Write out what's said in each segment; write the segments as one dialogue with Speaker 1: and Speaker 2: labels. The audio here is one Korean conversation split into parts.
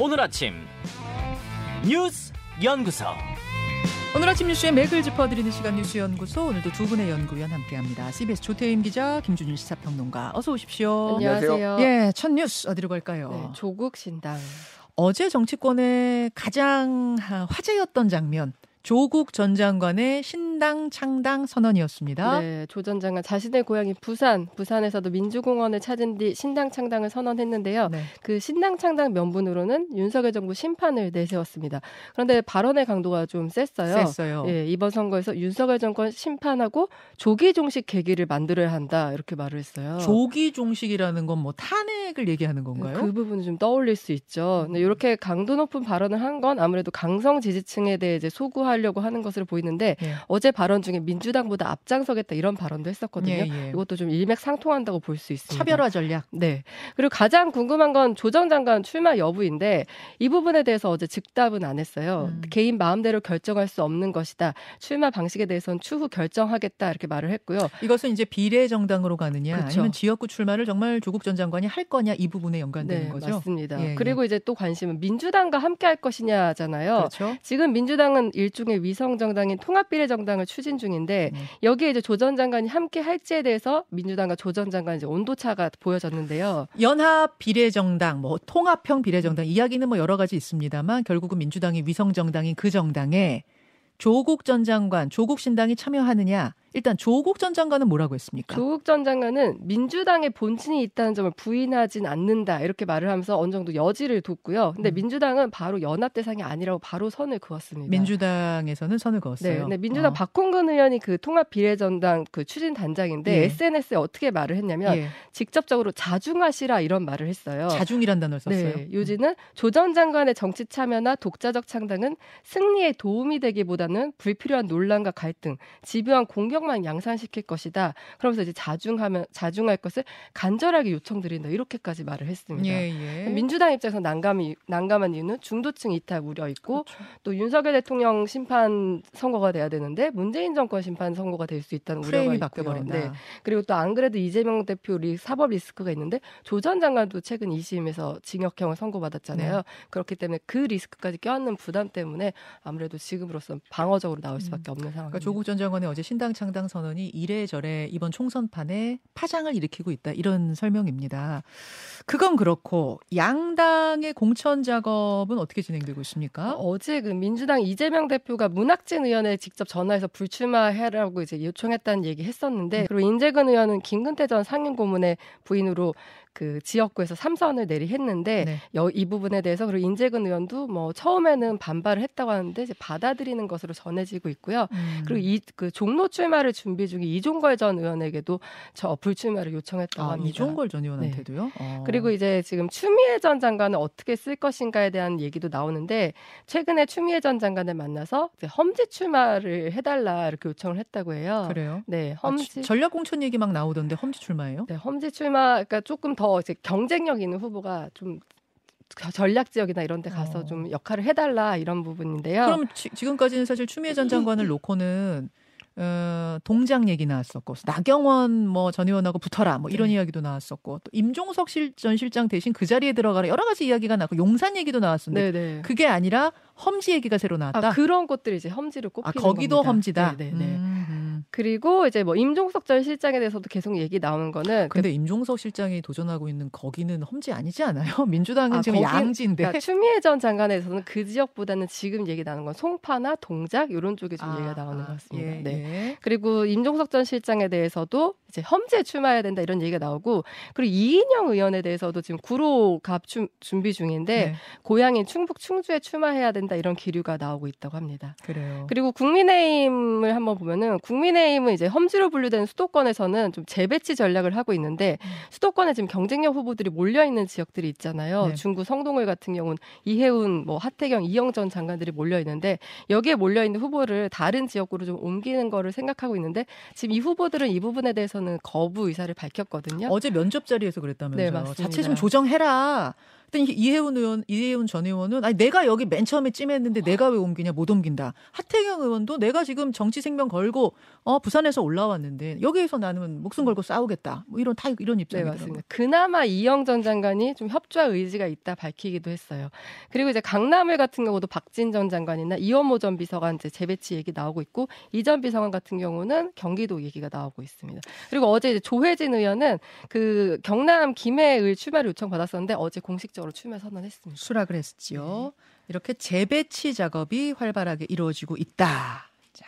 Speaker 1: 오늘 아침 뉴스 연구소
Speaker 2: 오늘 아침 뉴스의 맥을 짚어드리는 시간 뉴스 연구소 오늘도 두 분의 연구위원 함께합니다. CBS 조태임 기자, 김준일 시사평론가 어서 오십시오.
Speaker 3: 안녕하세요.
Speaker 2: 예, 첫 뉴스 어디로 갈까요?
Speaker 3: 네, 조국 신당.
Speaker 2: 어제 정치권의 가장 화제였던 장면 조국 전 장관의 신당 창당 선언이었습니다.
Speaker 3: 네, 조 전 장관 자신의 고향인 부산, 부산에서도 민주공원을 찾은 뒤 신당 창당을 선언했는데요.
Speaker 2: 네.
Speaker 3: 그 신당 창당 명분으로는 윤석열 정부 심판을 내세웠습니다. 그런데 발언의 강도가 좀 셌어요.
Speaker 2: 셌어요.
Speaker 3: 예, 이번 선거에서 윤석열 정권 심판하고 조기 종식 계기를 만들어야 한다 이렇게 말을 했어요.
Speaker 2: 조기 종식이라는 건 뭐 탄핵을 얘기하는 건가요?
Speaker 3: 그 부분은 좀 떠올릴 수 있죠. 근데 이렇게 강도 높은 발언을 한 건 아무래도 강성 지지층에 대해 이제 소구 하려고 하는 것으로 보이는데
Speaker 2: 예.
Speaker 3: 어제 발언 중에 민주당보다 앞장서겠다 이런 발언도 했었거든요.
Speaker 2: 예, 예.
Speaker 3: 이것도 좀 일맥상통한다고 볼 수 있습니다.
Speaker 2: 차별화 전략.
Speaker 3: 네. 그리고 가장 궁금한 건 조정 장관 출마 여부인데 이 부분에 대해서 어제 즉답은 안 했어요.
Speaker 2: 음.
Speaker 3: 개인 마음대로 결정할 수 없는 것이다. 출마 방식에 대해서는 추후 결정하겠다 이렇게 말을 했고요.
Speaker 2: 이것은 이제 비례 정당으로 가느냐
Speaker 3: 그렇죠.
Speaker 2: 아니면 지역구 출마를 정말 조국 전 장관이 할 거냐 이 부분에 연관되는
Speaker 3: 네,
Speaker 2: 거죠.
Speaker 3: 맞습니다.
Speaker 2: 예, 예.
Speaker 3: 그리고 이제 또 관심은 민주당과 함께 할 것이냐잖아요.
Speaker 2: 그렇죠.
Speaker 3: 지금 민주당은 일 종의 위성 정당인 통합비례 정당을 추진 중인데
Speaker 2: 네.
Speaker 3: 여기에 이제 조 전 장관이 함께 할지에 대해서 민주당과 조 전 장관 이제 온도차가 보여졌는데요.
Speaker 2: 연합 비례 정당, 뭐 통합형 비례 정당 이야기는 뭐 여러 가지 있습니다만 결국은 민주당이 위성 정당인 그 정당에 조국 전 장관, 조국 신당이 참여하느냐? 일단 조국 전 장관은 뭐라고 했습니까?
Speaker 3: 조국 전 장관은 민주당의 본진이 있다는 점을 부인하진 않는다 이렇게 말을 하면서 어느 정도 여지를 뒀고요. 근데
Speaker 2: 음.
Speaker 3: 민주당은 바로 연합 대상이 아니라고 바로 선을 그었습니다.
Speaker 2: 민주당에서는 선을 그었어요.
Speaker 3: 네, 근데 민주당
Speaker 2: 어.
Speaker 3: 박홍근 의원이 그 통합 비례전당 그 추진 단장인데
Speaker 2: 예.
Speaker 3: SNS에 어떻게 말을 했냐면
Speaker 2: 예.
Speaker 3: 직접적으로 자중하시라 이런 말을 했어요.
Speaker 2: 자중이란 단어를 썼어요.
Speaker 3: 네, 요지는 조전 장관의 정치 참여나 독자적 창당은 승리에 도움이 되기보다는 불필요한 논란과 갈등, 집요한 공격 만 양산시킬 것이다. 그러면서 이제 자중하면 자중할 것을 간절하게 요청드린다. 이렇게까지 말을 했습니다.
Speaker 2: 예, 예.
Speaker 3: 민주당 입장에서 난감이 난감한 이유는 중도층 이탈 우려 있고
Speaker 2: 그렇죠.
Speaker 3: 또 윤석열 대통령 심판 선거가 돼야 되는데 문재인 정권 심판 선거가 될 수 있다는 우려가 있고요.
Speaker 2: 바뀌어버린다.
Speaker 3: 네. 그리고 또 안 그래도 이재명 대표 리 사법 리스크가 있는데 조 전 장관도 최근 2심에서 징역형을 선고받았잖아요.
Speaker 2: 네.
Speaker 3: 그렇기 때문에 그 리스크까지 껴안는 부담 때문에 아무래도 지금으로선 방어적으로 나올 수밖에 없는 상황입니다.
Speaker 2: 그러니까 조국 전 장관의 어제 신당 창당 선언이 이래저래 이번 총선판에 파장을 일으키고 있다 이런 설명입니다. 그건 그렇고 양당의 공천 작업은 어떻게 진행되고 있습니까?
Speaker 3: 어제 그 민주당 이재명 대표가 문학진 의원에 직접 전화해서 불출마해라고 이제 요청했다는 얘기 했었는데 그리고 인재근 의원은 김근태 전 상임고문의 부인으로 그 지역구에서 삼선을 내리했는데
Speaker 2: 네.
Speaker 3: 여- 이 부분에 대해서 그리고 인재근 의원도 뭐 처음에는 반발을 했다고 하는데 이제 받아들이는 것으로 전해지고 있고요.
Speaker 2: 음.
Speaker 3: 그리고 이 그 종로 출마 를 준비 중인 이종걸 전 의원에게도 저 불출마를 요청했다고
Speaker 2: 아,
Speaker 3: 합니다.
Speaker 2: 이종걸 전 의원한테도요. 어.
Speaker 3: 그리고 이제 지금 추미애 전 장관을 어떻게 쓸 것인가에 대한 얘기도 나오는데 최근에 추미애 전 장관을 만나서 험지 출마를 해달라 이렇게 요청을 했다고 해요.
Speaker 2: 그래요.
Speaker 3: 네,
Speaker 2: 아,
Speaker 3: 험지.
Speaker 2: 전략 공천 얘기 막 나오던데 험지 출마예요?
Speaker 3: 네, 험지 출마, 그러니까 조금 더 이제 경쟁력 있는 후보가 좀 전략 지역이나 이런 데 가서
Speaker 2: 어.
Speaker 3: 좀 역할을 해달라 이런 부분인데요.
Speaker 2: 그럼 지, 지금까지는 사실 추미애 전 장관을 놓고는 어, 동장 얘기 나왔었고 나경원 뭐 전 의원하고 붙어라 뭐 이런
Speaker 3: 네.
Speaker 2: 이야기도 나왔었고 또 임종석 실, 전 실장 대신 그 자리에 들어가라 여러 가지 이야기가 나고 용산 얘기도 나왔었는데
Speaker 3: 네, 네.
Speaker 2: 그게 아니라 험지 얘기가 새로 나왔다.
Speaker 3: 아, 그런 것들이 이제 험지를
Speaker 2: 아,
Speaker 3: 꼽히는
Speaker 2: 거기도
Speaker 3: 겁니다.
Speaker 2: 험지다.
Speaker 3: 네, 네, 네.
Speaker 2: 음, 음.
Speaker 3: 그리고 이제 뭐 임종석 전 실장에 대해서도 계속 얘기 나오는 거는
Speaker 2: 근데 임종석 실장이 도전하고 있는 거기는 험지 아니지 않아요? 민주당은
Speaker 3: 아,
Speaker 2: 지금
Speaker 3: 거긴-
Speaker 2: 양지인데.
Speaker 3: 그러니까 추미애 전 장관에서는 그 지역보다는 지금 얘기 나는 건 송파나 동작 이런 쪽에 좀 얘기가 나오는 것 같습니다.
Speaker 2: 예,
Speaker 3: 네.
Speaker 2: 예.
Speaker 3: 그리고 임종석 전 실장에 대해서도 이제 험지에 출마해야 된다 이런 얘기가 나오고 그리고 이인영 의원에 대해서도 지금 구로 갑 주- 준비 중인데
Speaker 2: 네,
Speaker 3: 고향인 충북 충주에 출마해야 된다 이런 기류가 나오고 있다고 합니다.
Speaker 2: 그래요.
Speaker 3: 그리고 국민의힘을 한번 보면은 국민 의힘은 이제 험지로 분류된 수도권에서는 좀 재배치 전략을 하고 있는데
Speaker 2: 음.
Speaker 3: 수도권에 지금 경쟁력 후보들이 몰려 있는 지역들이 있잖아요.
Speaker 2: 네.
Speaker 3: 중구 성동을 같은 경우는 이해운, 뭐 하태경, 이영 전 장관들이 몰려 있는데 여기에 몰려 있는 후보를 다른 지역으로 좀 옮기는 거를 생각하고 있는데 지금 이 후보들은 이 부분에 대해서는 거부 의사를 밝혔거든요.
Speaker 2: 어제 면접 자리에서 그랬다면서요.
Speaker 3: 네, 맞습니다.
Speaker 2: 자체 좀 조정해라. 그랬더니 이혜훈 의원, 이혜훈 전 의원은 아니 내가 여기 맨 처음에 찜했는데 내가 왜 옮기냐 못 옮긴다. 하태경 의원도 내가 지금 정치 생명 걸고 어 부산에서 올라왔는데 여기에서 나는 목숨 걸고 싸우겠다. 뭐 이런 다 이런
Speaker 3: 네,
Speaker 2: 입장이더라고요.
Speaker 3: 맞습니다. 그나마 이영 전 장관이 좀 협조할 의지가 있다 밝히기도 했어요. 그리고 이제 강남을 같은 경우도 박진 전 장관이나 이원모 전 비서관 이제 재배치 얘기 나오고 있고 이 전 비서관 같은 경우는 경기도 얘기가 나오고 있습니다. 그리고 어제 이제 조혜진 의원은 그 경남 김해의 출마를 요청 받았었는데 어제 공식 적으로 출마 선언했습니다.
Speaker 2: 수락을 했지요. 이렇게 재배치 작업이 활발하게 이루어지고 있다. 자,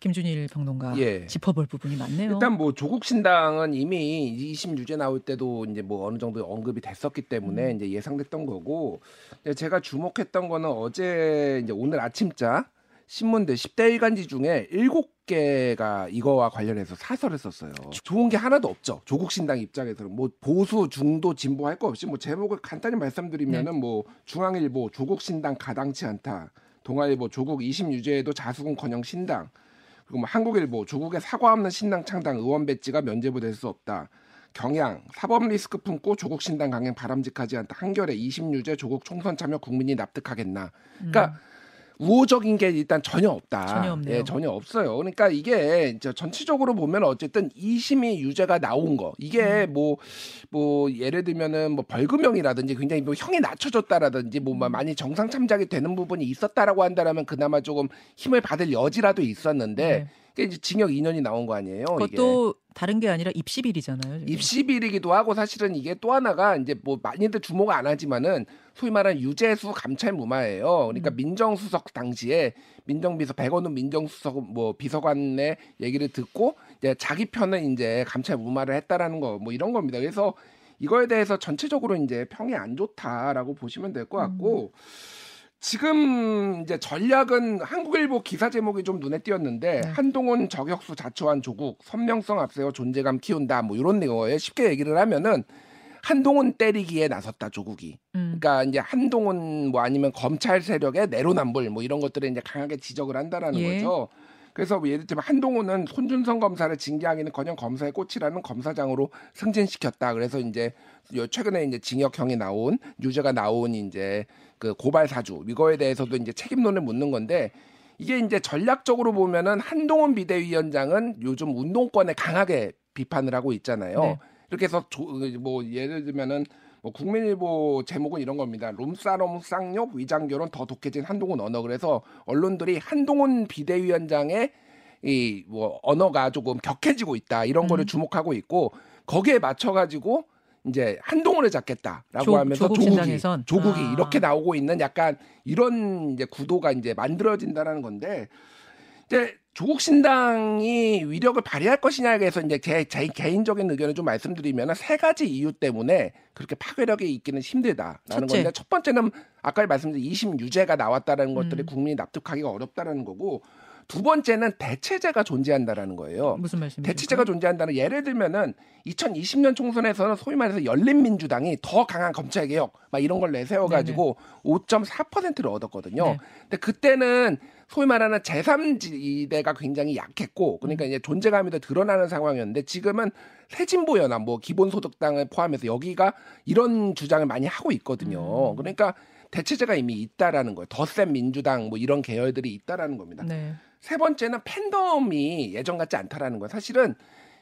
Speaker 2: 김준일 평론가
Speaker 4: 예.
Speaker 2: 짚어볼 부분이 많네요.
Speaker 4: 일단 뭐 조국 신당은 이미 2심 유죄 나올 때도 이제 뭐 어느 정도 언급이 됐었기 때문에
Speaker 2: 음.
Speaker 4: 이제 예상됐던 거고 근데 제가 주목했던 거는 어제 이제 오늘 아침자 신문들 10대 일간지 중에 7개가 이거와 관련해서 사설을 썼어요. 좋은 게 하나도 없죠. 조국 신당 입장에서는 뭐 보수, 중도, 진보 할 거 없이 뭐 제목을 간단히 말씀드리면은
Speaker 2: 네.
Speaker 4: 뭐 중앙일보 조국 신당 가당치 않다. 동아일보 조국 2심 유죄에도 자수군커녕 신당 그리고 뭐 한국일보 조국의 사과 없는 신당 창당 의원 배지가 면제부될 수 없다. 경향 사법 리스크 품고 조국 신당 강행 바람직하지 않다. 한겨레 2심 유죄 조국 총선 참여 국민이 납득하겠나. 그러니까 우호적인 게 일단 전혀 없다.
Speaker 2: 음. 전혀 없네요.
Speaker 4: 예, 전혀 없어요. 그러니까 이게 저 전체적으로 보면 어쨌든 2심이 유죄가 나온 거 이게
Speaker 2: 음.
Speaker 4: 뭐뭐 예를 들면은 뭐 벌금형이라든지 굉장히 뭐 형이 낮춰졌다라든지 뭐
Speaker 2: 음.
Speaker 4: 많이 정상 참작이 되는 부분이 있었다라고 한다라면 그나마 조금 힘을 받을 여지라도 있었는데
Speaker 2: 네.
Speaker 4: 그게 이제 징역 2년이 나온 거 아니에요. 이게.
Speaker 2: 그것도 다른 게 아니라 입시비리잖아요. 지금.
Speaker 4: 입시비리기도 하고 사실은 이게 또 하나가 이제 뭐 많이들 주목 안 하지만은 소위 말하는 유재수 감찰 무마예요. 그러니까
Speaker 2: 음.
Speaker 4: 민정수석 당시에 민정비서 백원훈 민정수석 뭐 비서관의 얘기를 듣고 이제 자기 편은 이제 감찰 무마를 했다라는 거 뭐 이런 겁니다. 그래서 이거에 대해서 전체적으로 이제 평이 안 좋다라고 보시면 될 것 같고 지금 이제 전략은 한국일보 기사 제목이 좀 눈에 띄었는데
Speaker 2: 네.
Speaker 4: 한동훈 저격수 자초한 조국 선명성 앞세워 존재감 키운다 뭐 이런 내용에 쉽게 얘기를 하면은 한동훈 때리기에 나섰다 조국이
Speaker 2: 음.
Speaker 4: 그러니까 이제 한동훈 뭐 아니면 검찰 세력의 내로남불 뭐 이런 것들을 이제 강하게 지적을 한다라는
Speaker 2: 예.
Speaker 4: 거죠. 그래서 뭐 예를 들면 한동훈은 손준성 검사를 징계하기는커녕 검사의 꽃이라는 검사장으로 승진시켰다. 그래서 이제 요 최근에 이제 징역형이 나온 유죄가 나온 이제 그 고발 사주 이거에 대해서도 이제 책임론을 묻는 건데 이게 이제 전략적으로 보면은 한동훈 비대위원장은 요즘 운동권에 강하게 비판을 하고 있잖아요.
Speaker 2: 네.
Speaker 4: 이렇게 해서 조, 뭐 예를 들면은 뭐 국민일보 제목은 이런 겁니다. 룸사롱 쌍욕 위장결혼 더 독해진 한동훈 언어. 그래서 언론들이 한동훈 비대위원장의 이 뭐 언어가 조금 격해지고 있다 이런 거를
Speaker 2: 음.
Speaker 4: 주목하고 있고 거기에 맞춰 가지고 이제 한동훈을 잡겠다라고
Speaker 2: 조-
Speaker 4: 하면서
Speaker 2: 조국 신당에선?
Speaker 4: 조국이
Speaker 2: 아.
Speaker 4: 이렇게 나오고 있는 약간 이런 이제 구도가 이제 만들어진다라는 건데 이제 조국 신당이 위력을 발휘할 것이냐에 대해서 이제 제, 제 개인적인 의견을 좀 말씀드리면 세 가지 이유 때문에 그렇게 파괴력이 있기는 힘들다라는
Speaker 2: 첫째.
Speaker 4: 건데 첫 번째는 아까 말씀드린 2심 유죄가 나왔다라는 것들이
Speaker 2: 음.
Speaker 4: 국민이 납득하기가 어렵다라는 거고 두 번째는 대체제가 존재한다라는 거예요.
Speaker 2: 무슨 말씀이십니까?
Speaker 4: 대체제가 존재한다는 예를 들면은 2020년 총선에서는 소위 말해서 열린민주당이 더 강한 검찰개혁 막 이런 걸 내세워가지고 5.4%를 얻었거든요.
Speaker 2: 네.
Speaker 4: 근데 그때는 소위 말하는 제3지대가 굉장히 약했고 그러니까
Speaker 2: 음.
Speaker 4: 이제 존재감이 더 드러나는 상황이었는데 지금은 새진보 연합 뭐 기본소득당을 포함해서 여기가 이런 주장을 많이 하고 있거든요.
Speaker 2: 음.
Speaker 4: 그러니까 대체제가 이미 있다라는 거예요. 더센 민주당 뭐 이런 계열들이 있다라는 겁니다.
Speaker 2: 네.
Speaker 4: 세 번째는 팬덤이 예전 같지 않다라는 거예요. 사실은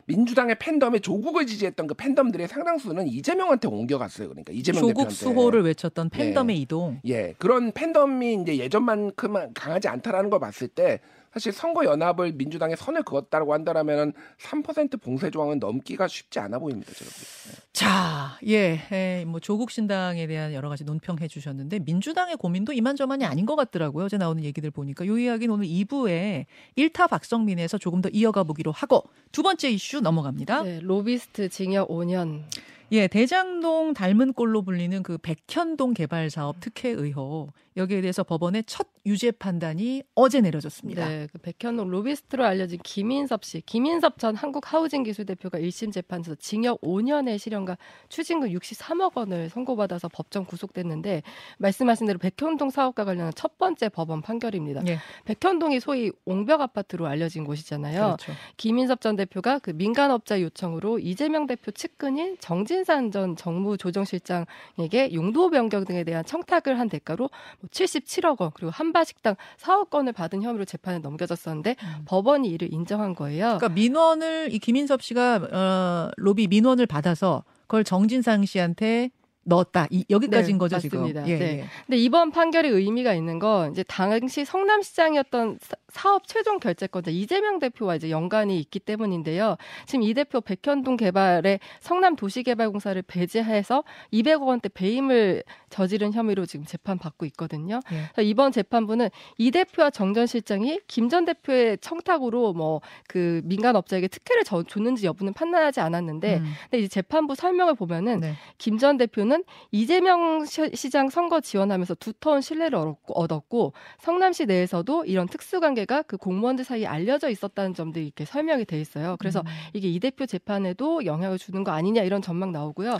Speaker 4: 민주당의 팬덤이 조국을 지지했던 그 팬덤들의 상당수는 이재명한테 옮겨갔어요. 그러니까 이재명
Speaker 2: 조국
Speaker 4: 대표한테.
Speaker 2: 수호를 외쳤던 팬덤의 이동.
Speaker 4: 예, 그런 팬덤이 이제 예전만큼 강하지 않다라는 걸 봤을 때 사실 선거 연합을 민주당에 선을 그었다고 한다라면은 3% 봉쇄 조항은 넘기가 쉽지 않아 보입니다. 제가 보기에.
Speaker 2: 자, 예, 예, 뭐 조국 신당에 대한 여러 가지 논평해 주셨는데 민주당의 고민도 이만저만이 아닌 것 같더라고요. 어제 나오는 얘기들 보니까 요 이야기는 오늘 2부에 1타 박성민에서 조금 더 이어가 보기로 하고 두 번째 이슈 넘어갑니다.
Speaker 3: 네, 로비스트 징역 5년.
Speaker 2: 예, 대장동 닮은 꼴로 불리는 그 백현동 개발 사업 특혜 의혹 여기에 대해서 법원의 첫 유죄 판단이 어제 내려졌습니다.
Speaker 3: 네, 그 백현동 로비스트로 알려진 김인섭 씨, 김인섭 전 한국 하우징 기술 대표가 1심 재판에서 징역 5년의 실형과 추징금 63억 원을 선고받아서 법정 구속됐는데 말씀하신 대로 백현동 사업과 관련한 첫 번째 법원 판결입니다.
Speaker 2: 예.
Speaker 3: 백현동이 소위 옹벽 아파트로 알려진 곳이잖아요.
Speaker 2: 그렇죠.
Speaker 3: 김인섭 전 대표가 그 민간업자 요청으로 이재명 대표 측근인 정진산 전 정무 조정실장에게 용도 변경 등에 대한 청탁을 한 대가로 뭐 77억 원 그리고 한 바식당 사억 건을 받은 혐의로 재판에 넘겨졌었는데
Speaker 2: 음.
Speaker 3: 법원이 이를 인정한 거예요.
Speaker 2: 그러니까 민원을 이 김인섭 씨가 어, 로비 민원을 받아서 그걸 정진상 씨한테 넣었다. 이, 여기까지인
Speaker 3: 네,
Speaker 2: 거죠
Speaker 3: 맞습니다.
Speaker 2: 지금. 예,
Speaker 3: 네.
Speaker 2: 예.
Speaker 3: 근데 이번 판결의 의미가 있는 건 이제 당시 성남시장이었던 사- 사업 최종 결재권자 이재명 대표와 이제 연관이 있기 때문인데요. 지금 이 대표 백현동 개발에 성남 도시개발공사를 배제해서 200억 원대 배임을 저지른 혐의로 지금 재판 받고 있거든요.
Speaker 2: 예.
Speaker 3: 이번 재판부는 이 대표와 정 전 실장이 김 전 대표의 청탁으로 뭐 그 민간 업자에게 특혜를 저- 줬는지 여부는 판단하지 않았는데
Speaker 2: 음.
Speaker 3: 근데 이제 재판부 설명을 보면은
Speaker 2: 네.
Speaker 3: 김전 대표는 이재명 시- 시장 선거 지원하면서 두터운 신뢰를 얻었고, 얻었고 성남시 내에서도 이런 특수관계가 그 공무원들 사이에 알려져 있었다는 점들이 이렇게 설명이 돼 있어요. 그래서
Speaker 2: 음.
Speaker 3: 이게 이 대표 재판에도 영향을 주는 거 아니냐 이런 전망 나오고요.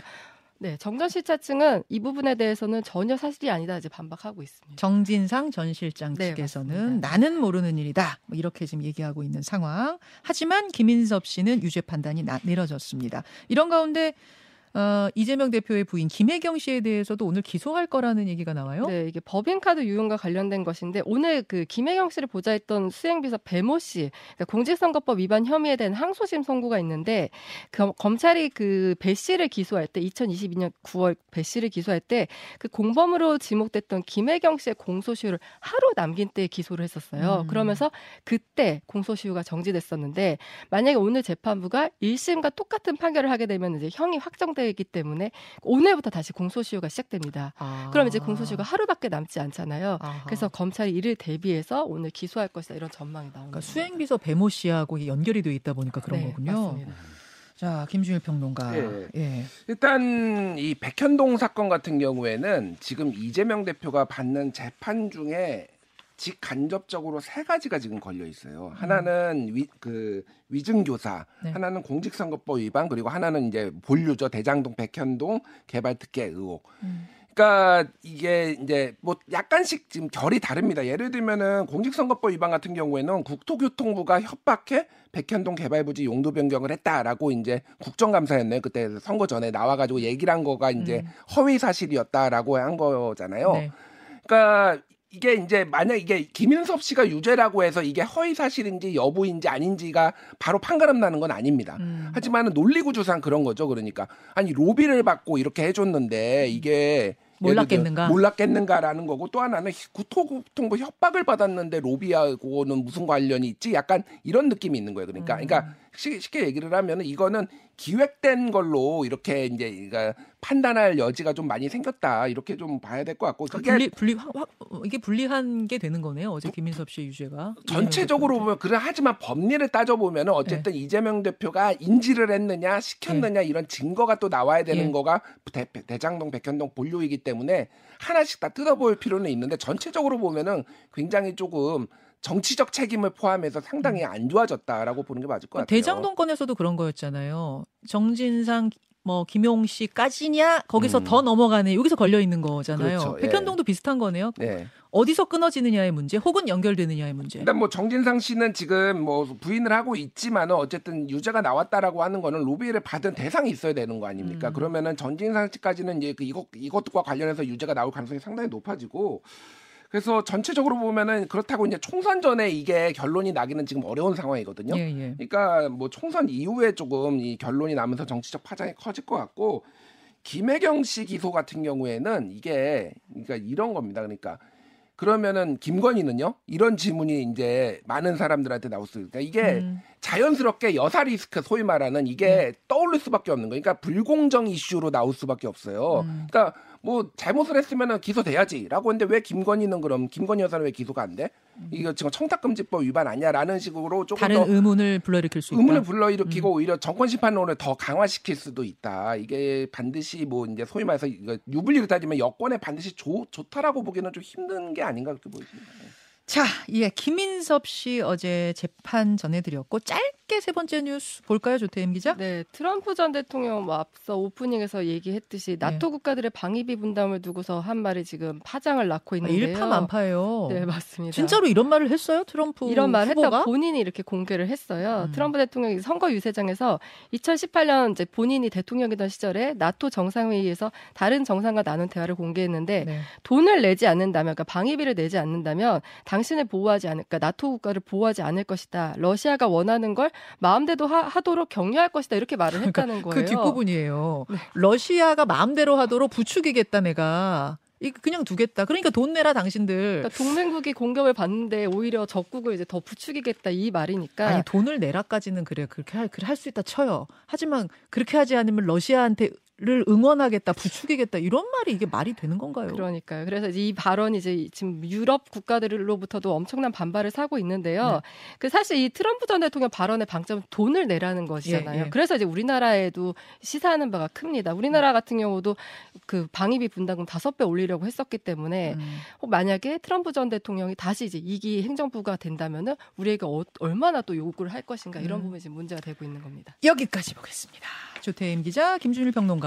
Speaker 3: 네, 정전 실차 측은 이 부분에 대해서는 전혀 사실이 아니다 이제 반박하고 있습니다.
Speaker 2: 정진상 전 실장
Speaker 3: 네,
Speaker 2: 측에서는
Speaker 3: 맞습니다.
Speaker 2: 나는 모르는 일이다. 뭐 이렇게 지금 얘기하고 있는 상황. 하지만 김인섭 씨는 유죄 판단이 나, 내려졌습니다. 이런 가운데 어, 이재명 대표의 부인 김혜경 씨에 대해서도 오늘 기소할 거라는 얘기가 나와요.
Speaker 3: 네, 이게 법인카드 유용과 관련된 것인데 오늘 그 김혜경 씨를 보좌했던 수행비서 배모 씨 그러니까 공직선거법 위반 혐의에 대한 항소심 선고가 있는데 그 검찰이 그 배 씨를 기소할 때 2022년 9월 배 씨를 기소할 때 그 공범으로 지목됐던 김혜경 씨의 공소시효를 하루 남긴 때 기소를 했었어요.
Speaker 2: 음.
Speaker 3: 그러면서 그때 공소시효가 정지됐었는데 만약에 오늘 재판부가 1심과 똑같은 판결을 하게 되면 이제 형이 확정 되기 때문에 오늘부터 다시 공소시효가 시작됩니다.
Speaker 2: 아.
Speaker 3: 그럼 이제 공소시효가 하루밖에 남지 않잖아요.
Speaker 2: 아하.
Speaker 3: 그래서 검찰이 이를 대비해서 오늘 기소할 것이다 이런 전망이 나오는
Speaker 2: 그러니까. 수행비서 배모 씨하고 연결이 돼 있다 보니까 그런
Speaker 3: 네,
Speaker 2: 거군요.
Speaker 3: 맞습니다.
Speaker 2: 자, 김준일 평론가.
Speaker 4: 예.
Speaker 2: 예.
Speaker 4: 일단 이 백현동 사건 같은 경우에는 지금 이재명 대표가 받는 재판 중에 직간접적으로 세 가지가 지금 걸려 있어요. 하나는 위, 그 위증교사,
Speaker 2: 네.
Speaker 4: 하나는 공직선거법 위반, 그리고 하나는 이제 본류죠 대장동 백현동 개발특혜 의혹.
Speaker 2: 음.
Speaker 4: 그러니까 이게 이제 뭐 약간씩 지금 결이 다릅니다. 예를 들면은 공직선거법 위반 같은 경우에는 국토교통부가 협박해 백현동 개발부지 용도 변경을 했다라고 이제 국정감사였네요. 그때 선거 전에 나와가지고 얘기를 한 거가 이제
Speaker 2: 음.
Speaker 4: 허위 사실이었다라고 한 거잖아요.
Speaker 2: 네.
Speaker 4: 그러니까 이게 이제 만약 이게 김인섭 씨가 유죄라고 해서 이게 허위 사실인지 여부인지 아닌지가 바로 판가름 나는 건 아닙니다.
Speaker 2: 음.
Speaker 4: 하지만은 논리구조상 그런 거죠. 그러니까 아니 로비를 받고 이렇게 해줬는데 이게
Speaker 2: 몰랐겠는가?
Speaker 4: 몰랐겠는가라는 거고 또 하나는 국토교통부 협박을 받았는데 로비하고는 무슨 관련이 있지? 약간 이런 느낌이 있는 거예요. 그러니까
Speaker 2: 음.
Speaker 4: 그러니까 쉽게, 얘기를 하면은 이거는 기획된 걸로 이렇게 이제 그러니까 판단할 여지가 좀 많이 생겼다 이렇게 좀 봐야 될 것 같고
Speaker 2: 그러니까
Speaker 4: 그게
Speaker 2: 분리 분리 확- 확- 이게 분리한 게 되는 거네요. 어제 김인섭 씨의 유죄가
Speaker 4: 전체적으로 보면 그래 하지만 법리를 따져 보면은 어쨌든
Speaker 2: 네.
Speaker 4: 이재명 대표가 인지를 했느냐 시켰느냐 이런 증거가 또 나와야 되는
Speaker 2: 예.
Speaker 4: 거가 대, 대장동 백현동 본류이기 때문에 하나씩 다 뜯어볼 필요는 있는데 전체적으로 보면은 굉장히 조금 정치적 책임을 포함해서 상당히 안 좋아졌다라고 보는 게 맞을 것 같아요.
Speaker 2: 음. 대장동 건에서도 그런 거였잖아요. 정진상 뭐 김용 씨까지냐 거기서
Speaker 4: 음.
Speaker 2: 더 넘어가네 여기서 걸려 있는 거잖아요.
Speaker 4: 그렇죠. 예.
Speaker 2: 백현동도 비슷한 거네요.
Speaker 4: 네.
Speaker 2: 어디서 끊어지느냐의 문제, 혹은 연결되느냐의 문제.
Speaker 4: 일단 뭐 정진상 씨는 지금 뭐 부인을 하고 있지만은 어쨌든 유죄가 나왔다라고 하는 거는 로비를 받은 대상이 있어야 되는 거 아닙니까?
Speaker 2: 음.
Speaker 4: 그러면은 정진상 씨까지는 이제 그 이것 이것과 관련해서 유죄가 나올 가능성이 상당히 높아지고 그래서 전체적으로 보면은 그렇다고 이제 총선 전에 이게 결론이 나기는 지금 어려운 상황이거든요.
Speaker 2: 예, 예.
Speaker 4: 그러니까 뭐 총선 이후에 조금 이 결론이 나면서 정치적 파장이 커질 것 같고 김혜경 씨 기소 같은 경우에는 이게 그러니까 이런 겁니다. 그러니까 그러면은 김건희는요? 이런 질문이 이제 많은 사람들한테 나올 수 있으니까 이게
Speaker 2: 음.
Speaker 4: 자연스럽게 여사 리스크 소위 말하는 이게 떠오를 수밖에 없는 거예요. 그러니까 불공정 이슈로 나올 수밖에 없어요.
Speaker 2: 음.
Speaker 4: 그러니까 뭐 잘못을 했으면은 기소돼야지라고 했는데 왜 김건희는 그럼 김건희 여사는 왜 기소가 안 돼? 이거 지금 청탁금지법 위반 아니야라는 식으로 조금
Speaker 2: 다른
Speaker 4: 더
Speaker 2: 의문을 불러일으킬 수 있다.
Speaker 4: 의문을 불러일으키고 오히려 정권 심판론을 더 강화시킬 수도 있다. 이게 반드시 뭐 이제 소위 말해서 이거 유불리를 따지면 여권에 반드시 좋, 좋다라고 보기는 좀 힘든 게 아닌가 그렇게 보입니다. 네.
Speaker 2: 자, 예, 김인섭 씨 어제 재판 전해드렸고 짧게 세 번째 뉴스 볼까요, 조태임 기자?
Speaker 3: 네, 트럼프 전 대통령 뭐 앞서 오프닝에서 얘기했듯이 나토
Speaker 2: 네.
Speaker 3: 국가들의 방위비 분담을 두고서 한 말이 지금 파장을 낳고
Speaker 2: 아,
Speaker 3: 있는데요.
Speaker 2: 일파만파예요.
Speaker 3: 네, 맞습니다.
Speaker 2: 진짜로 이런 말을 했어요, 트럼프
Speaker 3: 이런 말
Speaker 2: 후보가?
Speaker 3: 했다 본인이 이렇게 공개를 했어요.
Speaker 2: 음.
Speaker 3: 트럼프 대통령이 선거 유세장에서 2018년 이제 본인이 대통령이던 시절에 나토 정상회의에서 다른 정상과 나눈 대화를 공개했는데
Speaker 2: 네.
Speaker 3: 돈을 내지 않는다면, 그러니까 방위비를 내지 않는다면 당신을 보호하지 않을까, 나토 국가를 보호하지 않을 것이다. 러시아가 원하는 걸 마음대로 하, 도록 격려할 것이다. 이렇게 말을 했다는 거예요.
Speaker 2: 그 뒷부분이에요.
Speaker 3: 네.
Speaker 2: 러시아가 마음대로 하도록 부추기겠다 내가. 이 그냥 두겠다. 그러니까 돈 내라 당신들.
Speaker 3: 그러니까 동맹국이 공격을 받는데 오히려 적국을 이제 더 부추기겠다 이 말이니까
Speaker 2: 아니 돈을 내라까지는 그래 그렇게 할, 할수 있다 쳐요. 하지만 그렇게 하지 않으면 러시아한테 를 응원하겠다, 부추기겠다 이런 말이 이게 말이 되는 건가요?
Speaker 3: 그러니까요. 그래서 이 발언이 이제 지금 유럽 국가들로부터도 엄청난 반발을 사고 있는데요.
Speaker 2: 네.
Speaker 3: 그 사실 이 트럼프 전 대통령 발언의 방점은 돈을 내라는 것이잖아요.
Speaker 2: 예, 예.
Speaker 3: 그래서 이제 우리나라에도 시사하는 바가 큽니다. 우리나라 같은 경우도 그 방위비 분담금 다섯 배 올리려고 했었기 때문에
Speaker 2: 음.
Speaker 3: 혹 만약에 트럼프 전 대통령이 다시 이제 이기 행정부가 된다면은 우리에게 어, 얼마나 또 요구를 할 것인가 이런
Speaker 2: 음.
Speaker 3: 부분이 지금 문제가 되고 있는 겁니다.
Speaker 2: 여기까지 보겠습니다. 조태임 기자, 김준일 평론가